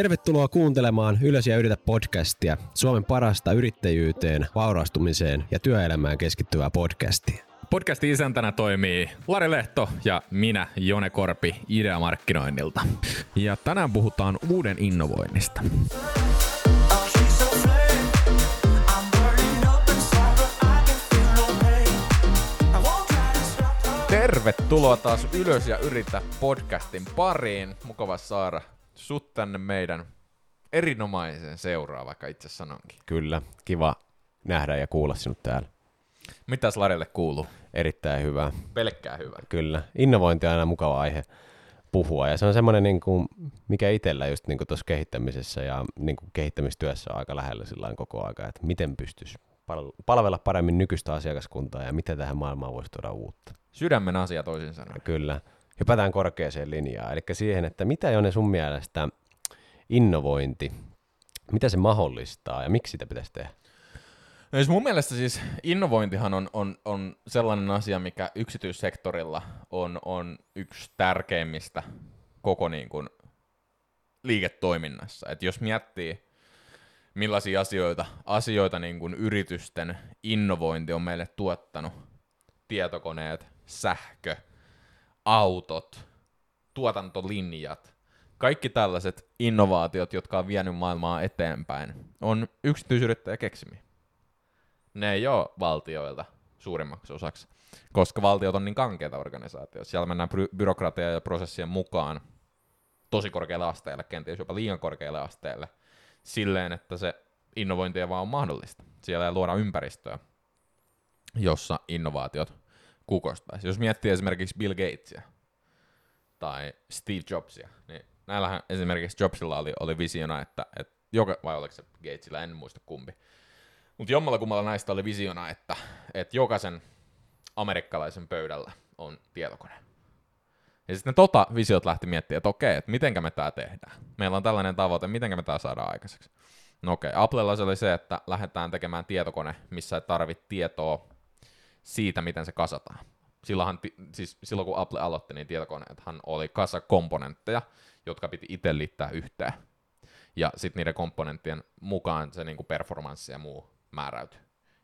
Tervetuloa kuuntelemaan Ylös ja yritä podcastia, Suomen parasta yrittäjyyteen, vaurastumiseen ja työelämään keskittyvää podcastia. Podcastin isäntänä toimii Lari Lehto ja minä, Jone Korpi, Ideamarkkinoinnilta. Ja tänään puhutaan uuden innovoinnista. Tervetuloa taas Ylös ja yritä podcastin pariin. Mukava saada sut tänne meidän erinomaisen seuraa, vaikka itse sanonkin. Kyllä, kiva nähdä ja kuulla sinut täällä. Mitäs Larille kuuluu? Erittäin hyvä. Pelkkää hyvä. Kyllä, innovointi on aina mukava aihe puhua ja se on semmoinen, niin kuin, mikä itsellä just niin tuossa kehittämisessä ja niin kuin kehittämistyössä on aika lähellä sillä koko aika, että miten pystyisi palvella paremmin nykyistä asiakaskuntaa ja mitä tähän maailmaan voisi tuoda uutta. Sydämen asia toisin sanoen. Kyllä. Hypätään korkeaseen linjaan, eli siihen, että mitä on ne sun mielestä innovointi, mitä se mahdollistaa ja miksi sitä pitäisi tehdä? No siis mun mielestä siis innovointihan on, on, on sellainen asia, mikä yksityissektorilla on, on yksi tärkeimmistä koko niin kuin liiketoiminnassa. Et jos miettii, millaisia asioita, asioita niin kuin yritysten innovointi on meille tuottanut, tietokoneet, sähkö, autot, tuotantolinjat, kaikki tällaiset innovaatiot, jotka on vienyt maailmaa eteenpäin, on yksityisyrittäjä keksimi. Ne ei ole valtioilta suurimmaksi osaksi, koska valtiot on niin kankeita organisaatioita. Siellä mennään by- byrokratia ja prosessien mukaan tosi korkealle asteelle, kenties jopa liian korkealle asteelle, silleen, että se innovointi vaan on mahdollista. Siellä ei luoda ympäristöä, jossa innovaatiot kukostaisi. Jos miettii esimerkiksi Bill Gatesia tai Steve Jobsia, niin näillähän esimerkiksi Jobsilla oli, oli visiona, että, että joka, vai oliko se Gatesilla, en muista kumpi. Mutta jommalla kummalla näistä oli visiona, että, että jokaisen amerikkalaisen pöydällä on tietokone. Ja sitten tota visiot lähti miettimään, että okei, että mitenkä me tämä tehdään. Meillä on tällainen tavoite, mitenkä me tämä saadaan aikaiseksi. No okei, Applella se oli se, että lähdetään tekemään tietokone, missä ei tarvitse tietoa siitä, miten se kasataan. Silloinhan, siis silloin kun Apple aloitti, niin tietokoneethan oli kasa komponentteja, jotka piti itse liittää yhteen. Ja sitten niiden komponenttien mukaan se niinku performanssi ja muu määräytyy.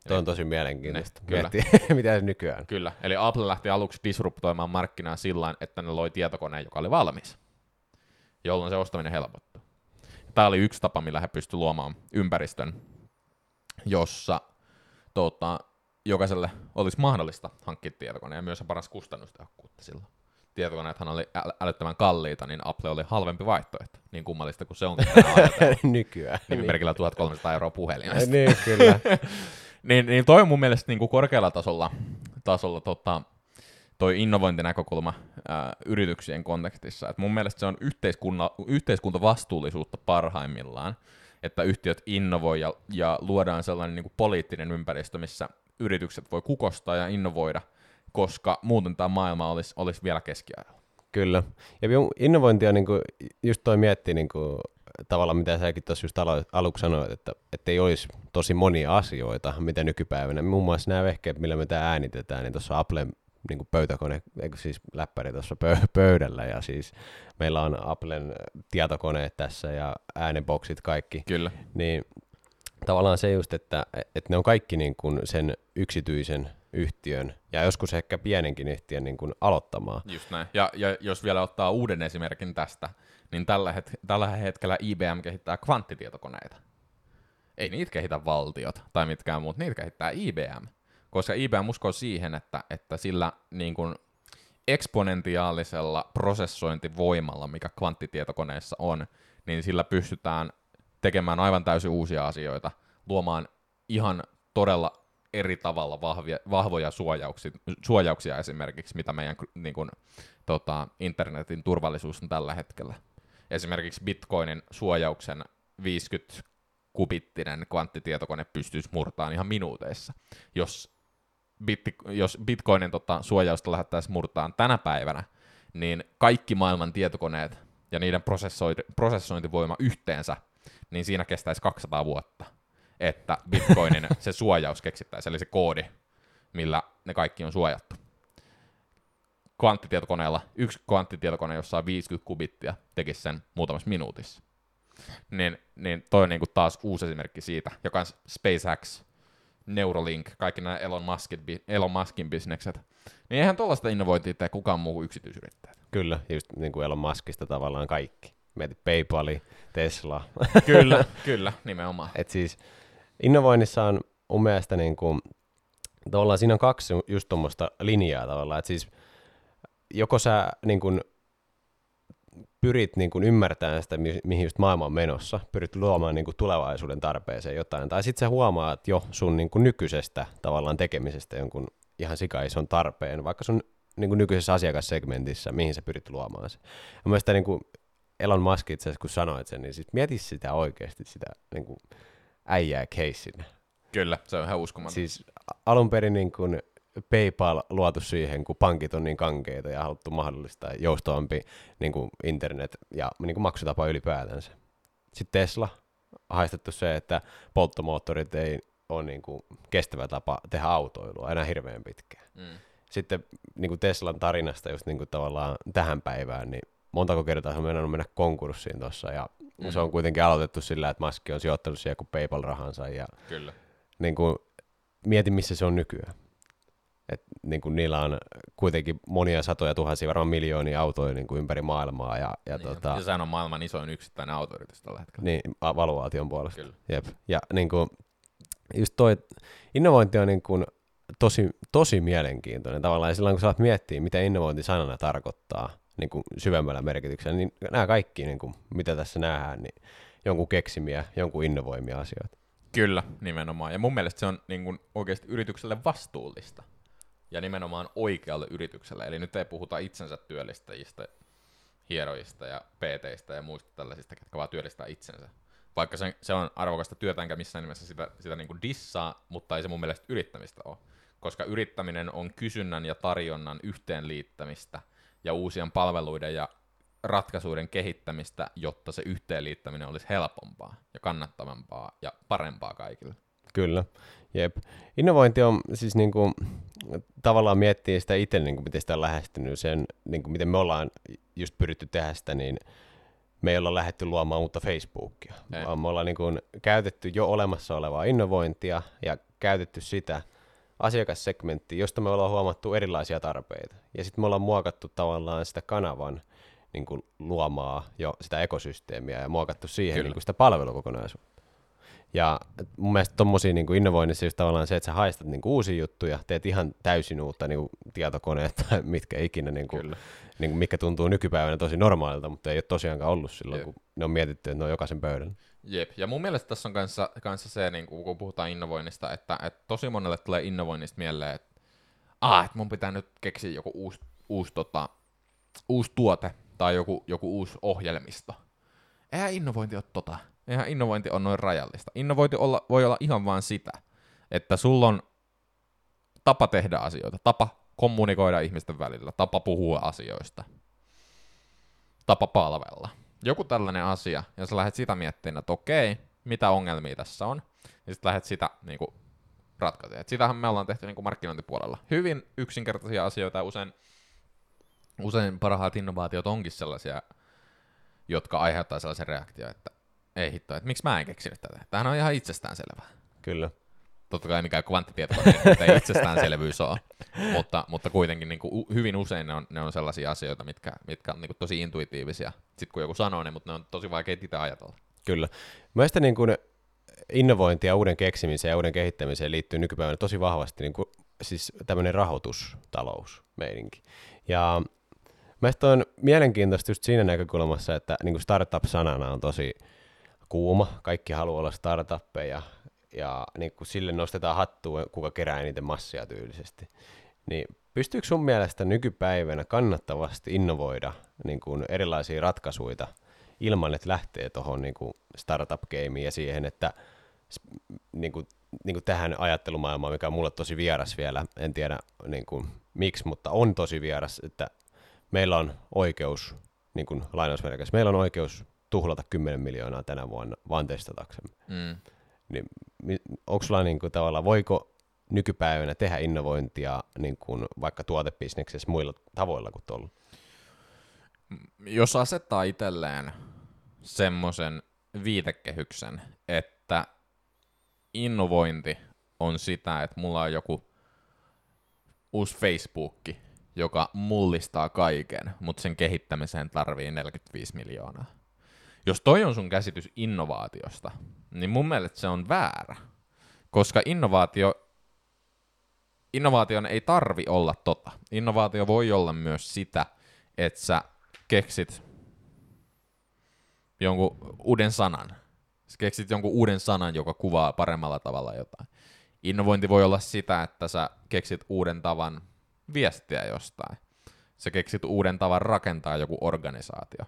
Tuo on tosi mielenkiintoista. Ne, kyllä. mitä se nykyään. Kyllä. Eli Apple lähti aluksi disruptoimaan markkinaa sillä että ne loi tietokoneen, joka oli valmis, jolloin se ostaminen helpottui. Tämä oli yksi tapa, millä he pystyivät luomaan ympäristön, jossa tota, jokaiselle olisi mahdollista hankkia tietokone ja myös paras kustannustehokkuutta silloin. Tietokoneethan oli älyttömän kalliita, niin Apple oli halvempi vaihtoehto, niin kummallista kuin se on. Nykyään. Nimimerkillä 1300 euroa puhelin. niin, kyllä. niin, niin toi on mun mielestä niin kuin korkealla tasolla, tasolla tota, toi innovointinäkökulma ää, yrityksien kontekstissa. Et mun mielestä se on yhteiskunta, yhteiskuntavastuullisuutta parhaimmillaan, että yhtiöt innovoi ja, ja luodaan sellainen niin kuin poliittinen ympäristö, missä yritykset voi kukostaa ja innovoida, koska muuten tämä maailma olisi, olisi vielä keskiajalla. Kyllä. Ja innovointia, niin kuin, just toi miettii niin kuin, tavallaan, mitä säkin tuossa just aluksi sanoit, että, että ei olisi tosi monia asioita, mitä nykypäivänä. Muun muassa nämä vehkeet, millä me tämä äänitetään, niin tuossa Applen niin kuin pöytäkone, eikö siis läppäri tuossa pö- pöydällä, ja siis meillä on Applen tietokoneet tässä ja äänenboksit kaikki. Kyllä. Niin tavallaan se just, että, että ne on kaikki niin kuin sen yksityisen yhtiön ja joskus ehkä pienenkin yhtiön niin kuin aloittamaan. Just näin. Ja, ja jos vielä ottaa uuden esimerkin tästä, niin tällä, het- tällä hetkellä IBM kehittää kvanttitietokoneita. Ei niitä kehitä valtiot tai mitkään muut, niitä kehittää IBM. Koska IBM uskoo siihen, että, että sillä niin kuin eksponentiaalisella prosessointivoimalla, mikä kvanttitietokoneessa on, niin sillä pystytään tekemään aivan täysin uusia asioita, luomaan ihan todella eri tavalla vahvia, vahvoja suojauksia, suojauksia esimerkiksi, mitä meidän niin kuin, tota, internetin turvallisuus on tällä hetkellä. Esimerkiksi Bitcoinin suojauksen 50 kubittinen kvanttitietokone pystyisi murtamaan ihan minuuteissa. Jos, bitti, jos Bitcoinin tota, suojausta lähdettäisiin murtaan tänä päivänä, niin kaikki maailman tietokoneet ja niiden prosessointivoima yhteensä niin siinä kestäisi 200 vuotta, että Bitcoinin se suojaus keksittäisiin, eli se koodi, millä ne kaikki on suojattu. Kvanttitietokoneella, yksi kvanttitietokone, jossa on 50 kubittia, tekisi sen muutamassa minuutissa. Niin, niin toi on niinku taas uusi esimerkki siitä, joka on SpaceX, Neuralink, kaikki nämä Elon, Muskin, Elon Muskin bisnekset. Niin eihän tuollaista innovointia tee kukaan muu kuin yksityisyrittäjät. Kyllä, just niin kuin Elon Muskista tavallaan kaikki. Mietit PayPali, Tesla. Kyllä, kyllä, nimenomaan. Et siis innovoinnissa on mun mielestä niin kuin, siinä on kaksi just tuommoista linjaa tavallaan, että siis joko sä niin kuin, pyrit niin kuin ymmärtämään sitä, mihin just maailma on menossa, pyrit luomaan niin kuin tulevaisuuden tarpeeseen jotain, tai sitten sä huomaat jo sun niin kuin nykyisestä tavallaan tekemisestä jonkun ihan sikaison tarpeen, vaikka sun niin kuin nykyisessä asiakassegmentissä, mihin sä pyrit luomaan se. Ja mielestäni niin kuin Elon Musk itse asiassa, kun sanoit sen, niin siis mieti sitä oikeasti, sitä niin kuin äijää keissinä. Kyllä, se on ihan uskomaton. Siis alun perin niin kuin PayPal luotu siihen, kun pankit on niin kankeita ja haluttu mahdollistaa joustavampi niin kuin internet ja niin kuin maksutapa ylipäätänsä. Sitten Tesla, haistettu se, että polttomoottorit ei ole niin kuin kestävä tapa tehdä autoilua enää hirveän pitkään. Mm. Sitten niin kuin Teslan tarinasta just niin kuin tavallaan tähän päivään, niin montako kertaa se on mennyt mennä konkurssiin tuossa ja mm. se on kuitenkin aloitettu sillä, että Musk on sijoittanut siihen kuin PayPal-rahansa ja Kyllä. Niin kuin, mieti missä se on nykyään. Et, niin kuin niillä on kuitenkin monia satoja tuhansia, varmaan miljoonia autoja niin kuin ympäri maailmaa. Ja, ja, niin, tota, ja sehän on maailman isoin yksittäinen autoyritys tällä hetkellä. Niin, valuaation puolesta. Kyllä. Jep. Ja niin kuin, just toi innovointi on niin kuin, tosi, tosi mielenkiintoinen tavallaan. Ja silloin kun saat miettiä, mitä innovointi sanana tarkoittaa niin kuin syvemmällä merkityksellä, niin nämä kaikki, niin kuin, mitä tässä nähdään, niin jonkun keksimiä, jonkun innovoimia asioita. Kyllä, nimenomaan. Ja mun mielestä se on niin kuin, oikeasti yritykselle vastuullista ja nimenomaan oikealle yritykselle. Eli nyt ei puhuta itsensä työllistäjistä, hieroista ja PTistä ja muista tällaisista, ketkä vaan työllistää itsensä. Vaikka se, se on arvokasta työtä, enkä missään nimessä sitä, sitä niin kuin dissaa, mutta ei se mun mielestä yrittämistä ole. Koska yrittäminen on kysynnän ja tarjonnan yhteenliittämistä ja uusien palveluiden ja ratkaisuiden kehittämistä, jotta se yhteenliittäminen olisi helpompaa ja kannattavampaa ja parempaa kaikille. Kyllä, jep. Innovointi on siis niin kuin, tavallaan miettiä sitä itse, niin kuin, miten sitä on lähestynyt, sen, niin kuin, miten me ollaan just pyritty tehdä sitä, niin me ei olla lähdetty luomaan uutta Facebookia, ei. vaan me ollaan niin kuin, käytetty jo olemassa olevaa innovointia ja käytetty sitä asiakassegmenttiä, josta me ollaan huomattu erilaisia tarpeita. Ja sitten me ollaan muokattu tavallaan sitä kanavan niin kuin, luomaa jo sitä ekosysteemiä ja muokattu siihen niin kuin, sitä palvelukokonaisuutta. Ja mun mielestä tommosia niin kuin innovoinnissa just tavallaan se, että sä haistat niin kuin uusia juttuja, teet ihan täysin uutta niin kuin tietokoneet tai mitkä ikinä, niin kuin, niin kuin, mikä tuntuu nykypäivänä tosi normaalilta, mutta ei ole tosiaankaan ollut silloin, Jep. kun ne on mietitty, että ne on jokaisen pöydän. Jep, ja mun mielestä tässä on kanssa, kanssa se, niin kun puhutaan innovoinnista, että, että tosi monelle tulee innovoinnista mieleen, että, ah, että mun pitää nyt keksiä joku uusi, uusi, tota, uusi tuote tai joku, joku uusi ohjelmisto. Eihän innovointi ole tota Eihän innovointi on noin rajallista. Innovointi olla, voi olla ihan vain sitä, että sulla on tapa tehdä asioita, tapa kommunikoida ihmisten välillä, tapa puhua asioista, tapa palvella. Joku tällainen asia, ja sä lähdet sitä miettimään, että okei, mitä ongelmia tässä on, ja sitten lähdet sitä niin kuin, ratkaisemaan. Et sitähän me ollaan tehty niin kuin markkinointipuolella. Hyvin yksinkertaisia asioita, ja usein, usein parhaat innovaatiot onkin sellaisia, jotka aiheuttaa sellaisen reaktion, että ei hitto, että miksi mä en keksinyt tätä? Tämähän on ihan itsestäänselvää. Kyllä. Totta kai mikään kvanttitietokone, ei itsestäänselvyys ole, mutta, mutta kuitenkin niin kuin, hyvin usein ne on, ne on sellaisia asioita, mitkä, mitkä on niin kuin, tosi intuitiivisia. Sitten kun joku sanoo ne, mutta ne on tosi vaikea itse ajatella. Kyllä. Mielestäni niin kuin innovointi ja uuden keksimiseen ja uuden kehittämiseen liittyy nykypäivänä tosi vahvasti niin kuin, siis tämmöinen rahoitustalousmeininki. Ja mielestäni on mielenkiintoista just siinä näkökulmassa, että niin kuin startup-sanana on tosi kuuma, kaikki haluaa olla startuppeja ja niin kuin sille nostetaan hattua, kuka kerää eniten massia tyylisesti. Niin pystyykö sun mielestä nykypäivänä kannattavasti innovoida niin kuin erilaisia ratkaisuja ilman, että lähtee tuohon niin startup-gameen ja siihen, että niin kuin, niin kuin tähän ajattelumaailmaan, mikä on mulle tosi vieras vielä, en tiedä niin kuin, miksi, mutta on tosi vieras, että meillä on oikeus, niin kuin meillä on oikeus tuhlata 10 miljoonaa tänä vuonna vaan testataksemme. Mm. Niin, onko sulla niin kuin, tavallaan, voiko nykypäivänä tehdä innovointia niin kuin, vaikka tuotebisneksessä muilla tavoilla kuin tuolla? Jos asettaa itselleen semmoisen viitekehyksen, että innovointi on sitä, että mulla on joku uusi Facebookki, joka mullistaa kaiken, mutta sen kehittämiseen tarvii 45 miljoonaa. Jos toi on sun käsitys innovaatiosta, niin mun mielestä se on väärä, koska innovaatio, innovaation ei tarvi olla tota. Innovaatio voi olla myös sitä, että sä keksit jonkun uuden sanan. Sä keksit jonkun uuden sanan, joka kuvaa paremmalla tavalla jotain. Innovointi voi olla sitä, että sä keksit uuden tavan viestiä jostain. Sä keksit uuden tavan rakentaa joku organisaatio.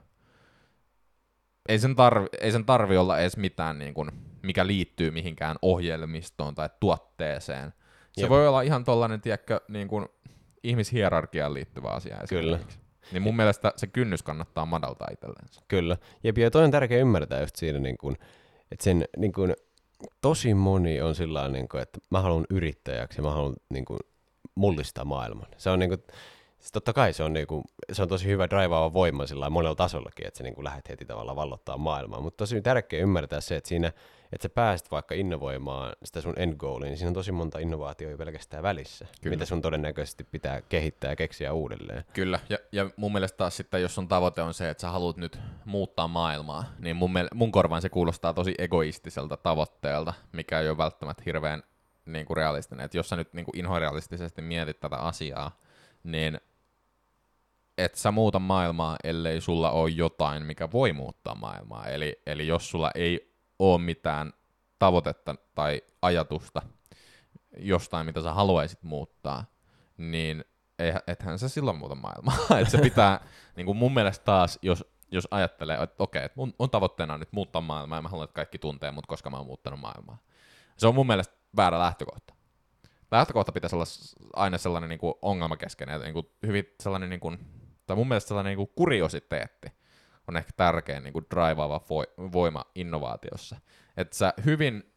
Ei sen tarvi, ei sen tarvi olla edes mitään, niin kuin, mikä liittyy mihinkään ohjelmistoon tai tuotteeseen. Se Jep. voi olla ihan tollainen, tiedätkö, niin kuin ihmishierarkiaan liittyvä asia. Kyllä. Niin mun mielestä se kynnys kannattaa madaltaa itsellensä. Kyllä. Jep, ja toi on tärkeä ymmärtää just siinä, niin kun, että sen niin kun, tosi moni on sillä niin että mä haluan yrittäjäksi ja mä haluan niin kun, mullistaa maailman. Se on niin kun, siis totta kai se on, niin kun, se on tosi hyvä draivaava voima sillä monella tasollakin, että sä niin kun, lähdet heti tavallaan vallottaa maailmaa. Mutta tosi tärkeä ymmärtää se, että siinä, että sä pääset vaikka innovoimaan sitä sun end goaliin, niin siinä on tosi monta innovaatioa jo pelkästään välissä, Kyllä. mitä sun todennäköisesti pitää kehittää ja keksiä uudelleen. Kyllä, ja, ja mun mielestä taas sitten, jos sun tavoite on se, että sä haluat nyt muuttaa maailmaa, niin mun, miel- mun korvaan se kuulostaa tosi egoistiselta tavoitteelta, mikä ei ole välttämättä hirveän niin kuin realistinen. Että jos sä nyt niin kuin inhorealistisesti mietit tätä asiaa, niin et sä muuta maailmaa, ellei sulla ole jotain, mikä voi muuttaa maailmaa. Eli, eli jos sulla ei ole mitään tavoitetta tai ajatusta jostain, mitä sä haluaisit muuttaa, niin ethän sä silloin muuta maailmaa. Et se pitää, niin kuin mun mielestä taas, jos, jos ajattelee, että okei, että mun, mun tavoitteena on nyt muuttaa maailmaa ja mä haluan, että kaikki tuntee mut, koska mä oon muuttanut maailmaa. Se on mun mielestä väärä lähtökohta. Lähtökohta pitäisi olla aina sellainen niin kuin ongelmakeskeinen, niin kuin hyvin sellainen, niin kuin, tai mun mielestä sellainen niin kuin kuriositeetti on ehkä tärkein niin kuin drivaava vo- voima innovaatiossa. Että sä hyvin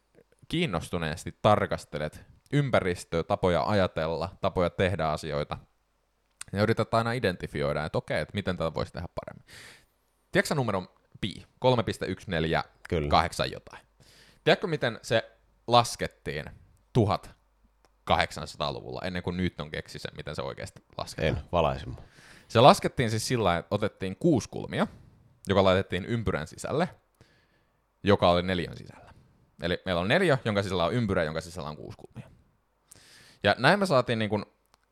kiinnostuneesti tarkastelet ympäristöä, tapoja ajatella, tapoja tehdä asioita, ja yrität aina identifioida, että okei, että miten tätä voisi tehdä paremmin. Tiedätkö sä numeron pi? 3.148 Kyllä. jotain. Tiedätkö, miten se laskettiin 1800-luvulla, ennen kuin Newton keksi sen, miten se oikeasti lasketaan? En, valaise mua. Se laskettiin siis sillä että otettiin kuusi kulmia, joka laitettiin ympyrän sisälle, joka oli neljän sisällä. Eli meillä on neljä, jonka sisällä on ympyrä, jonka sisällä on kuusi kulmia. Ja näin me saatiin niin kuin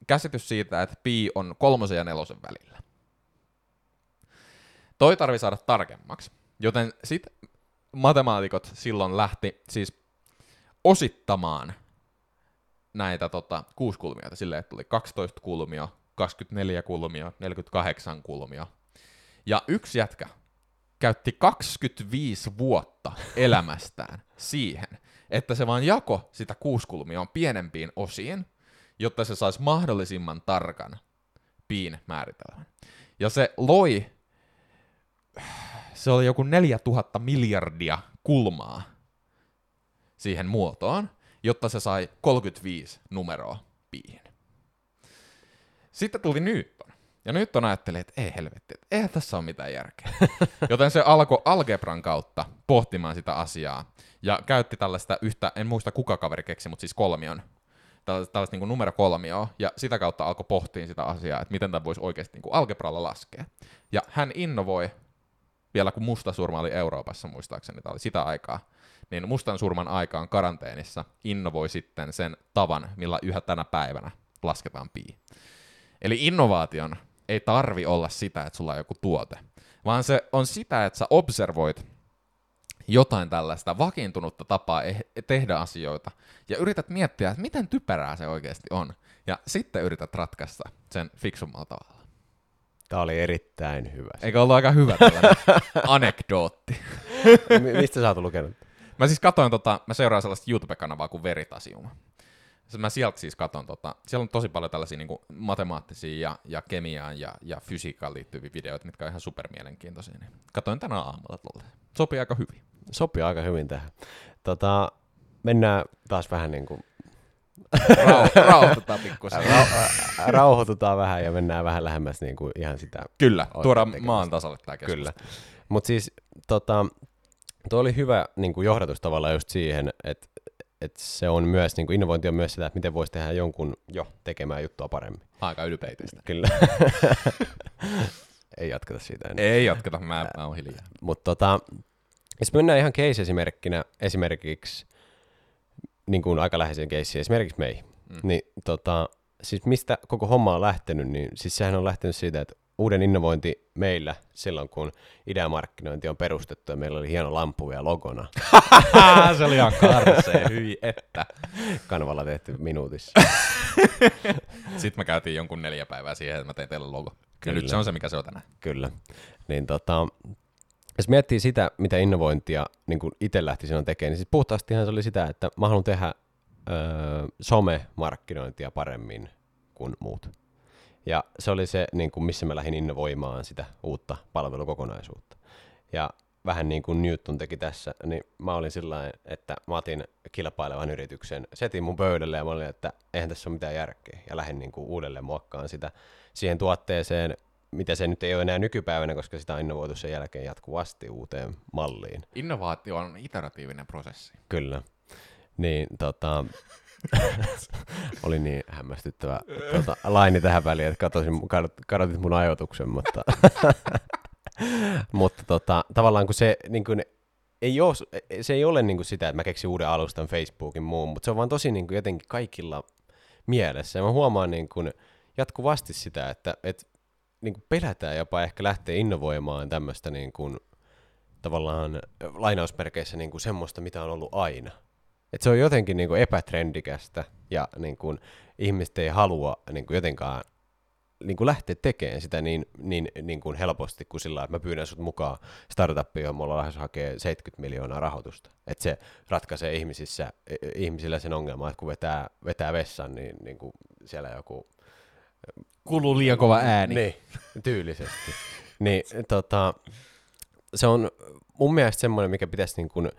käsitys siitä, että pi on kolmosen ja nelosen välillä. Toi tarvi saada tarkemmaksi. Joten sit matemaatikot silloin lähti siis osittamaan näitä tota, kuuskulmioita silleen, että tuli 12 kulmia, 24 kulmia, 48 kulmia. Ja yksi jätkä käytti 25 vuotta elämästään siihen, että se vaan jako sitä kuuskulmia pienempiin osiin, jotta se saisi mahdollisimman tarkan piin määritelmän. Ja se loi, se oli joku 4000 miljardia kulmaa siihen muotoon, jotta se sai 35 numeroa piihin. Sitten tuli Newton. Ja Newton ajatteli, että ei helvetti, että eihän tässä ole mitään järkeä. Joten se alkoi algebran kautta pohtimaan sitä asiaa. Ja käytti tällaista yhtä, en muista kuka kaveri keksi, mutta siis kolmion. Tällaista, tällaista niin numero kolmioa. Ja sitä kautta alkoi pohtia sitä asiaa, että miten tämä voisi oikeasti niin kuin algebralla laskea. Ja hän innovoi, vielä kun musta surma oli Euroopassa muistaakseni, tämä oli sitä aikaa, niin mustan surman aikaan karanteenissa innovoi sitten sen tavan, millä yhä tänä päivänä lasketaan pi. Eli innovaation ei tarvi olla sitä, että sulla on joku tuote, vaan se on sitä, että sä observoit jotain tällaista vakiintunutta tapaa eh- tehdä asioita ja yrität miettiä, että miten typerää se oikeasti on. Ja sitten yrität ratkaista sen fiksummalla tavalla. Tämä oli erittäin hyvä. Eikö ollut aika hyvä tällainen anekdootti? Mi- Mistä sä oot lukenut? Mä siis katoin, tota, mä seuraan sellaista YouTube-kanavaa kuin Veritasium. Mä sieltä siis katon, tota, siellä on tosi paljon tällaisia niin matemaattisia ja, ja kemiaan ja, ja fysiikkaan liittyviä videoita, mitkä on ihan supermielenkiintoisia. Niin katoin tänä aamulla tolle. Sopii aika hyvin. Sopii aika hyvin tähän. Tota, mennään taas vähän niin kuin, Rau- Rauhoitutaan pikkusen. ra- rauhoitutaan vähän ja mennään vähän lähemmäs niin kuin ihan sitä. Kyllä, tuodaan maan tasalle tämä keskustelu. Kyllä. Mutta siis tota, tuo oli hyvä niin kuin johdatus tavallaan just siihen, että, että se on myös, niin kuin innovointi on myös sitä, että miten voisi tehdä jonkun jo tekemään juttua paremmin. Aika ylpeiteistä. Kyllä. Ei jatketa siitä enää. Ei jatketa, mä, mä oon hiljaa. Mutta tota, jos mennään ihan case-esimerkkinä, esimerkiksi niin kuin aika läheisen case, esimerkiksi meihin, mm. niin tota, siis mistä koko homma on lähtenyt, niin siis sehän on lähtenyt siitä, että uuden innovointi meillä silloin, kun ideamarkkinointi on perustettu ja meillä oli hieno lampu vielä logona. se oli ihan karsee, hyi että. Kanavalla tehty minuutissa. Sitten me käytiin jonkun neljä päivää siihen, että mä tein teille logo. Kyllä. Ja nyt se on se, mikä se on tänään. Kyllä. Niin tota, jos miettii sitä, mitä innovointia niin itse lähti silloin tekemään, niin siis puhtaastihan se oli sitä, että mä haluan tehdä öö, some-markkinointia paremmin kuin muut. Ja se oli se, niin kuin missä mä lähdin innovoimaan sitä uutta palvelukokonaisuutta. Ja vähän niin kuin Newton teki tässä, niin mä olin sillä että mä otin kilpailevan yrityksen, setin mun pöydälle ja mä olin, että eihän tässä ole mitään järkeä. Ja lähdin niin kuin uudelleen muokkaan sitä siihen tuotteeseen, mitä se nyt ei ole enää nykypäivänä, koska sitä on innovoitu sen jälkeen jatkuvasti uuteen malliin. Innovaatio on iteratiivinen prosessi. Kyllä. Niin, tota, oli niin hämmästyttävä tuota, laini tähän väliin, että katosin, kadotit mun ajoituksen, mutta, mutta tota, tavallaan kun se niin kuin, ei ole, se ei ole niin kuin sitä, että mä keksin uuden alustan Facebookin muun, mutta se on vaan tosi niin kuin jotenkin kaikilla mielessä. Ja mä huomaan niin kuin jatkuvasti sitä, että, että niin kuin pelätään jopa ehkä lähteä innovoimaan tämmöistä niin kuin, tavallaan lainausmerkeissä niin kuin semmoista, mitä on ollut aina. Et se on jotenkin niin kuin epätrendikästä ja niin kuin, ihmiset ei halua niin kuin jotenkaan niin kuin lähteä tekemään sitä niin, niin, niin kuin helposti kuin sillä että mä pyydän sut mukaan startuppiin, johon mulla lähes hakee 70 miljoonaa rahoitusta. Että se ratkaisee ihmisissä, ihmisillä sen ongelman, että kun vetää, vetää vessan, niin, niin kuin siellä joku... Kuluu liian kova ääni. Niin, tyylisesti. niin, tota, se on mun mielestä semmoinen, mikä pitäisi niin kuin,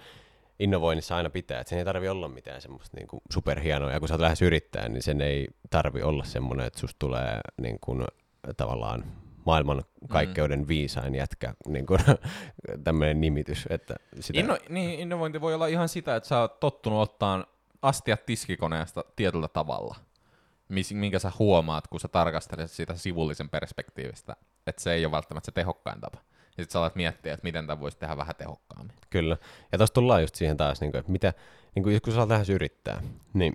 innovoinnissa aina pitää, että sen ei tarvi olla mitään semmoista niin kuin superhienoa, ja kun sä oot lähes yrittää, niin sen ei tarvi olla semmoinen, että susta tulee niin kuin, tavallaan maailman kaikkeuden mm. viisain jätkä, niin kuin, tämmöinen nimitys. Että sitä... Inno, niin, innovointi voi olla ihan sitä, että sä oot tottunut ottaa astiat tiskikoneesta tietyllä tavalla, minkä sä huomaat, kun sä tarkastelet sitä sivullisen perspektiivistä, että se ei ole välttämättä se tehokkain tapa sitten sä alat miettiä, että miten tämä voisi tehdä vähän tehokkaammin. Kyllä. Ja tuossa tullaan just siihen taas, niin kuin, että mitä, niin kuin, kun sä lähes yrittää, niin,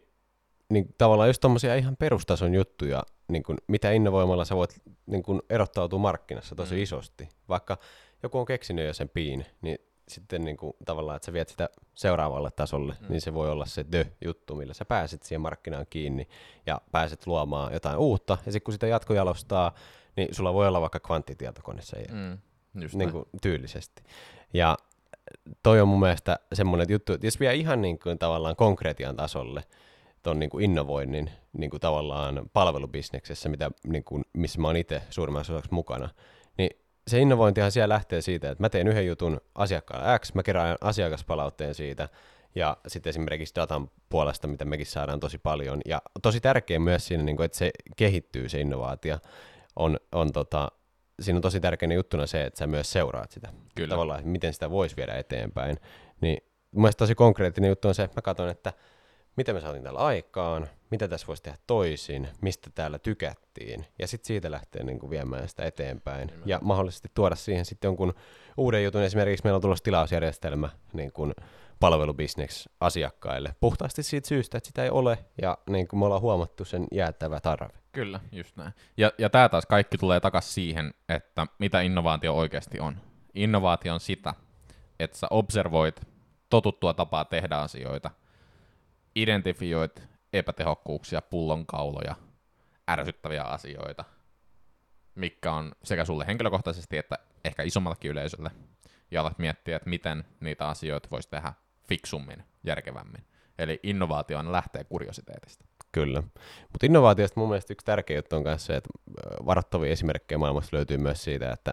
niin tavallaan just tommosia ihan perustason juttuja, niin kuin, mitä innovoimalla sä voit niin kuin, erottautua markkinassa tosi mm. isosti. Vaikka joku on keksinyt jo sen piin, niin sitten niin kuin, tavallaan, että sä viet sitä seuraavalle tasolle, mm. niin se voi olla se the-juttu, millä sä pääset siihen markkinaan kiinni ja pääset luomaan jotain uutta. Ja sitten kun sitä jatkojalostaa, niin sulla voi olla vaikka kvanttitietokone sen mm. Just niin kuin, tyylisesti. Ja toi on mun mielestä semmoinen juttu, että jos vie ihan niin kuin, tavallaan konkretian tasolle tuon niin innovoinnin niin kuin, tavallaan palvelubisneksessä, mitä, niin kuin, missä mä oon itse suurimmassa osaksi mukana, niin se innovointihan siellä lähtee siitä, että mä teen yhden jutun asiakkaalle X, mä kerään asiakaspalautteen siitä, ja sitten esimerkiksi datan puolesta, mitä mekin saadaan tosi paljon. Ja tosi tärkeä myös siinä, niin kuin, että se kehittyy se innovaatio, on, on tota, siinä on tosi tärkeänä juttuna se, että sä myös seuraat sitä. Kyllä. Tavallaan, miten sitä voisi viedä eteenpäin. Niin mun tosi konkreettinen juttu on se, että mä katson, että mitä me saatiin täällä aikaan, mitä tässä voisi tehdä toisin, mistä täällä tykättiin, ja sitten siitä lähtee niin kuin viemään sitä eteenpäin. Nimen. Ja mahdollisesti tuoda siihen sitten jonkun uuden jutun, esimerkiksi meillä on tulossa tilausjärjestelmä niin kuin palvelubisneks asiakkaille, puhtaasti siitä syystä, että sitä ei ole, ja niin kuin me ollaan huomattu sen jäättävä tarve. Kyllä, just näin. Ja, ja tämä taas kaikki tulee takaisin siihen, että mitä innovaatio oikeasti on. Innovaatio on sitä, että sä observoit totuttua tapaa tehdä asioita, identifioit epätehokkuuksia, pullonkauloja, ärsyttäviä asioita, mikä on sekä sulle henkilökohtaisesti että ehkä isommallekin yleisölle, ja alat miettiä, että miten niitä asioita voisi tehdä fiksummin, järkevämmin. Eli innovaatio lähtee kuriositeetista. Kyllä. Mutta innovaatiosta mun mielestä yksi tärkeä juttu on myös se, että varoittavia esimerkkejä maailmasta löytyy myös siitä, että,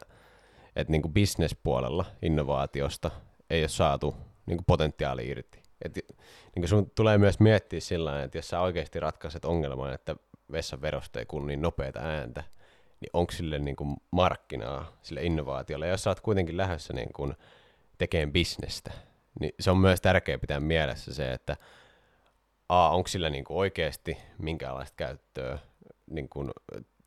että niin kuin business-puolella innovaatiosta ei ole saatu niin kuin potentiaali irti. Et, niin kuin sun tulee myös miettiä sillä että jos sä oikeasti ratkaiset ongelman, että vessan verosta ei kun niin nopeita ääntä, niin onko sille niin kuin markkinaa sille innovaatiolle. Ja jos sä oot kuitenkin lähdössä niin kuin tekemään bisnestä, niin se on myös tärkeää pitää mielessä se, että a, onko sillä niin kuin oikeasti minkäänlaista käyttöä, niin kuin,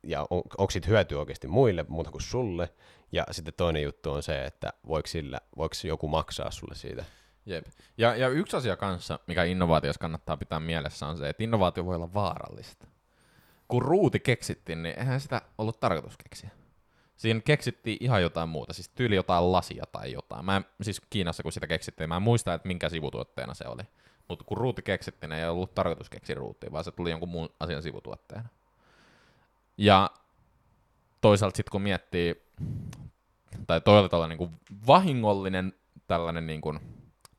ja on, onko siitä hyötyä oikeasti muille muuta kuin sulle, ja sitten toinen juttu on se, että voiko, sillä, voiko joku maksaa sulle siitä. Jep. Ja, ja yksi asia kanssa, mikä innovaatiossa kannattaa pitää mielessä, on se, että innovaatio voi olla vaarallista. Kun ruuti keksittiin, niin eihän sitä ollut tarkoitus keksiä. Siinä keksittiin ihan jotain muuta, siis tyyli jotain lasia tai jotain. Mä en, siis Kiinassa kun sitä keksittiin, mä en muista, että minkä sivutuotteena se oli. Mutta kun ruuti keksittiin, ei ollut tarkoitus keksiä ruutia, vaan se tuli jonkun muun asian sivutuotteena. Ja toisaalta sitten kun miettii, tai toi oli tällainen niin vahingollinen tällainen niin kuin,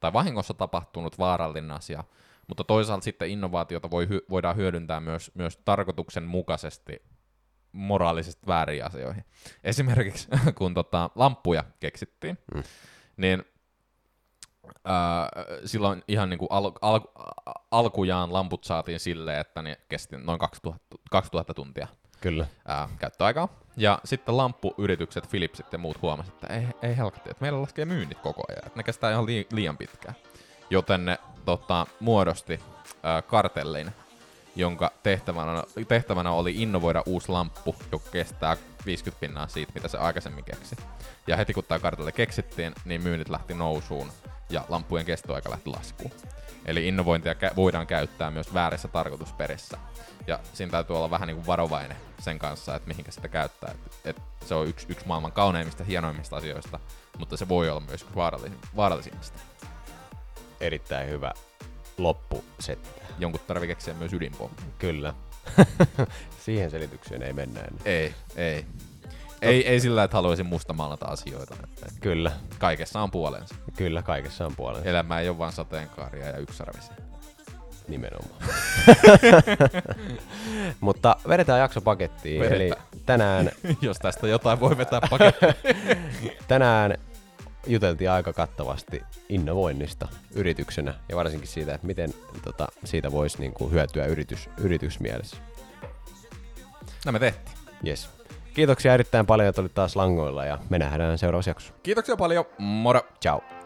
tai vahingossa tapahtunut vaarallinen asia, mutta toisaalta sitten innovaatiota voi, voidaan hyödyntää myös, myös tarkoituksen mukaisesti moraalisesti väärin asioihin. Esimerkiksi kun tota, lamppuja keksittiin, mm. niin ää, silloin ihan niin kuin al, al, alkujaan lamput saatiin silleen, että ne kesti noin 2000, 2000 tuntia Kyllä. Ää, käyttöaikaa. Ja sitten lamppuyritykset, Philipsit ja muut huomasivat, että ei, ei helkatti, että meillä laskee myynnit koko ajan, että ne kestää ihan liian pitkään. Joten ne tota, muodosti ää, kartellin, jonka tehtävänä, tehtävänä oli innovoida uusi lamppu, joka kestää 50 pinnaa siitä, mitä se aikaisemmin keksi. Ja heti kun tämä kartelli keksittiin, niin myynnit lähti nousuun ja lamppujen kestoaika lähti laskuun. Eli innovointia voidaan käyttää myös väärissä tarkoitusperissä. Ja siinä täytyy olla vähän niin kuin varovainen sen kanssa, että mihinkä sitä käyttää. Et, et se on yksi, yksi maailman kauneimmista, hienoimmista asioista, mutta se voi olla myös vaarallisimmista. Erittäin hyvä loppusetti. Jonkun tarvii keksiä myös ydinpommi. Kyllä. Siihen selitykseen ei mennä enää. Ei, ei. Ei, ei sillä, että haluaisin mustamaalata asioita. Kyllä. Kaikessa on puolensa. Kyllä, kaikessa on puolensa. Elämä ei ole vain sateenkaaria ja yksarvisia. Nimenomaan. Mutta vedetään jakso pakettiin. Vedetään. Eli tänään... Jos tästä jotain voi vetää pakettiin. tänään juteltiin aika kattavasti innovoinnista yrityksenä ja varsinkin siitä, että miten tota, siitä voisi niinku hyötyä yritys, yritysmielessä. No me tehtiin. Yes. Kiitoksia erittäin paljon, että olit taas langoilla ja me nähdään seuraavassa jaksossa. Kiitoksia paljon. Moro. Ciao.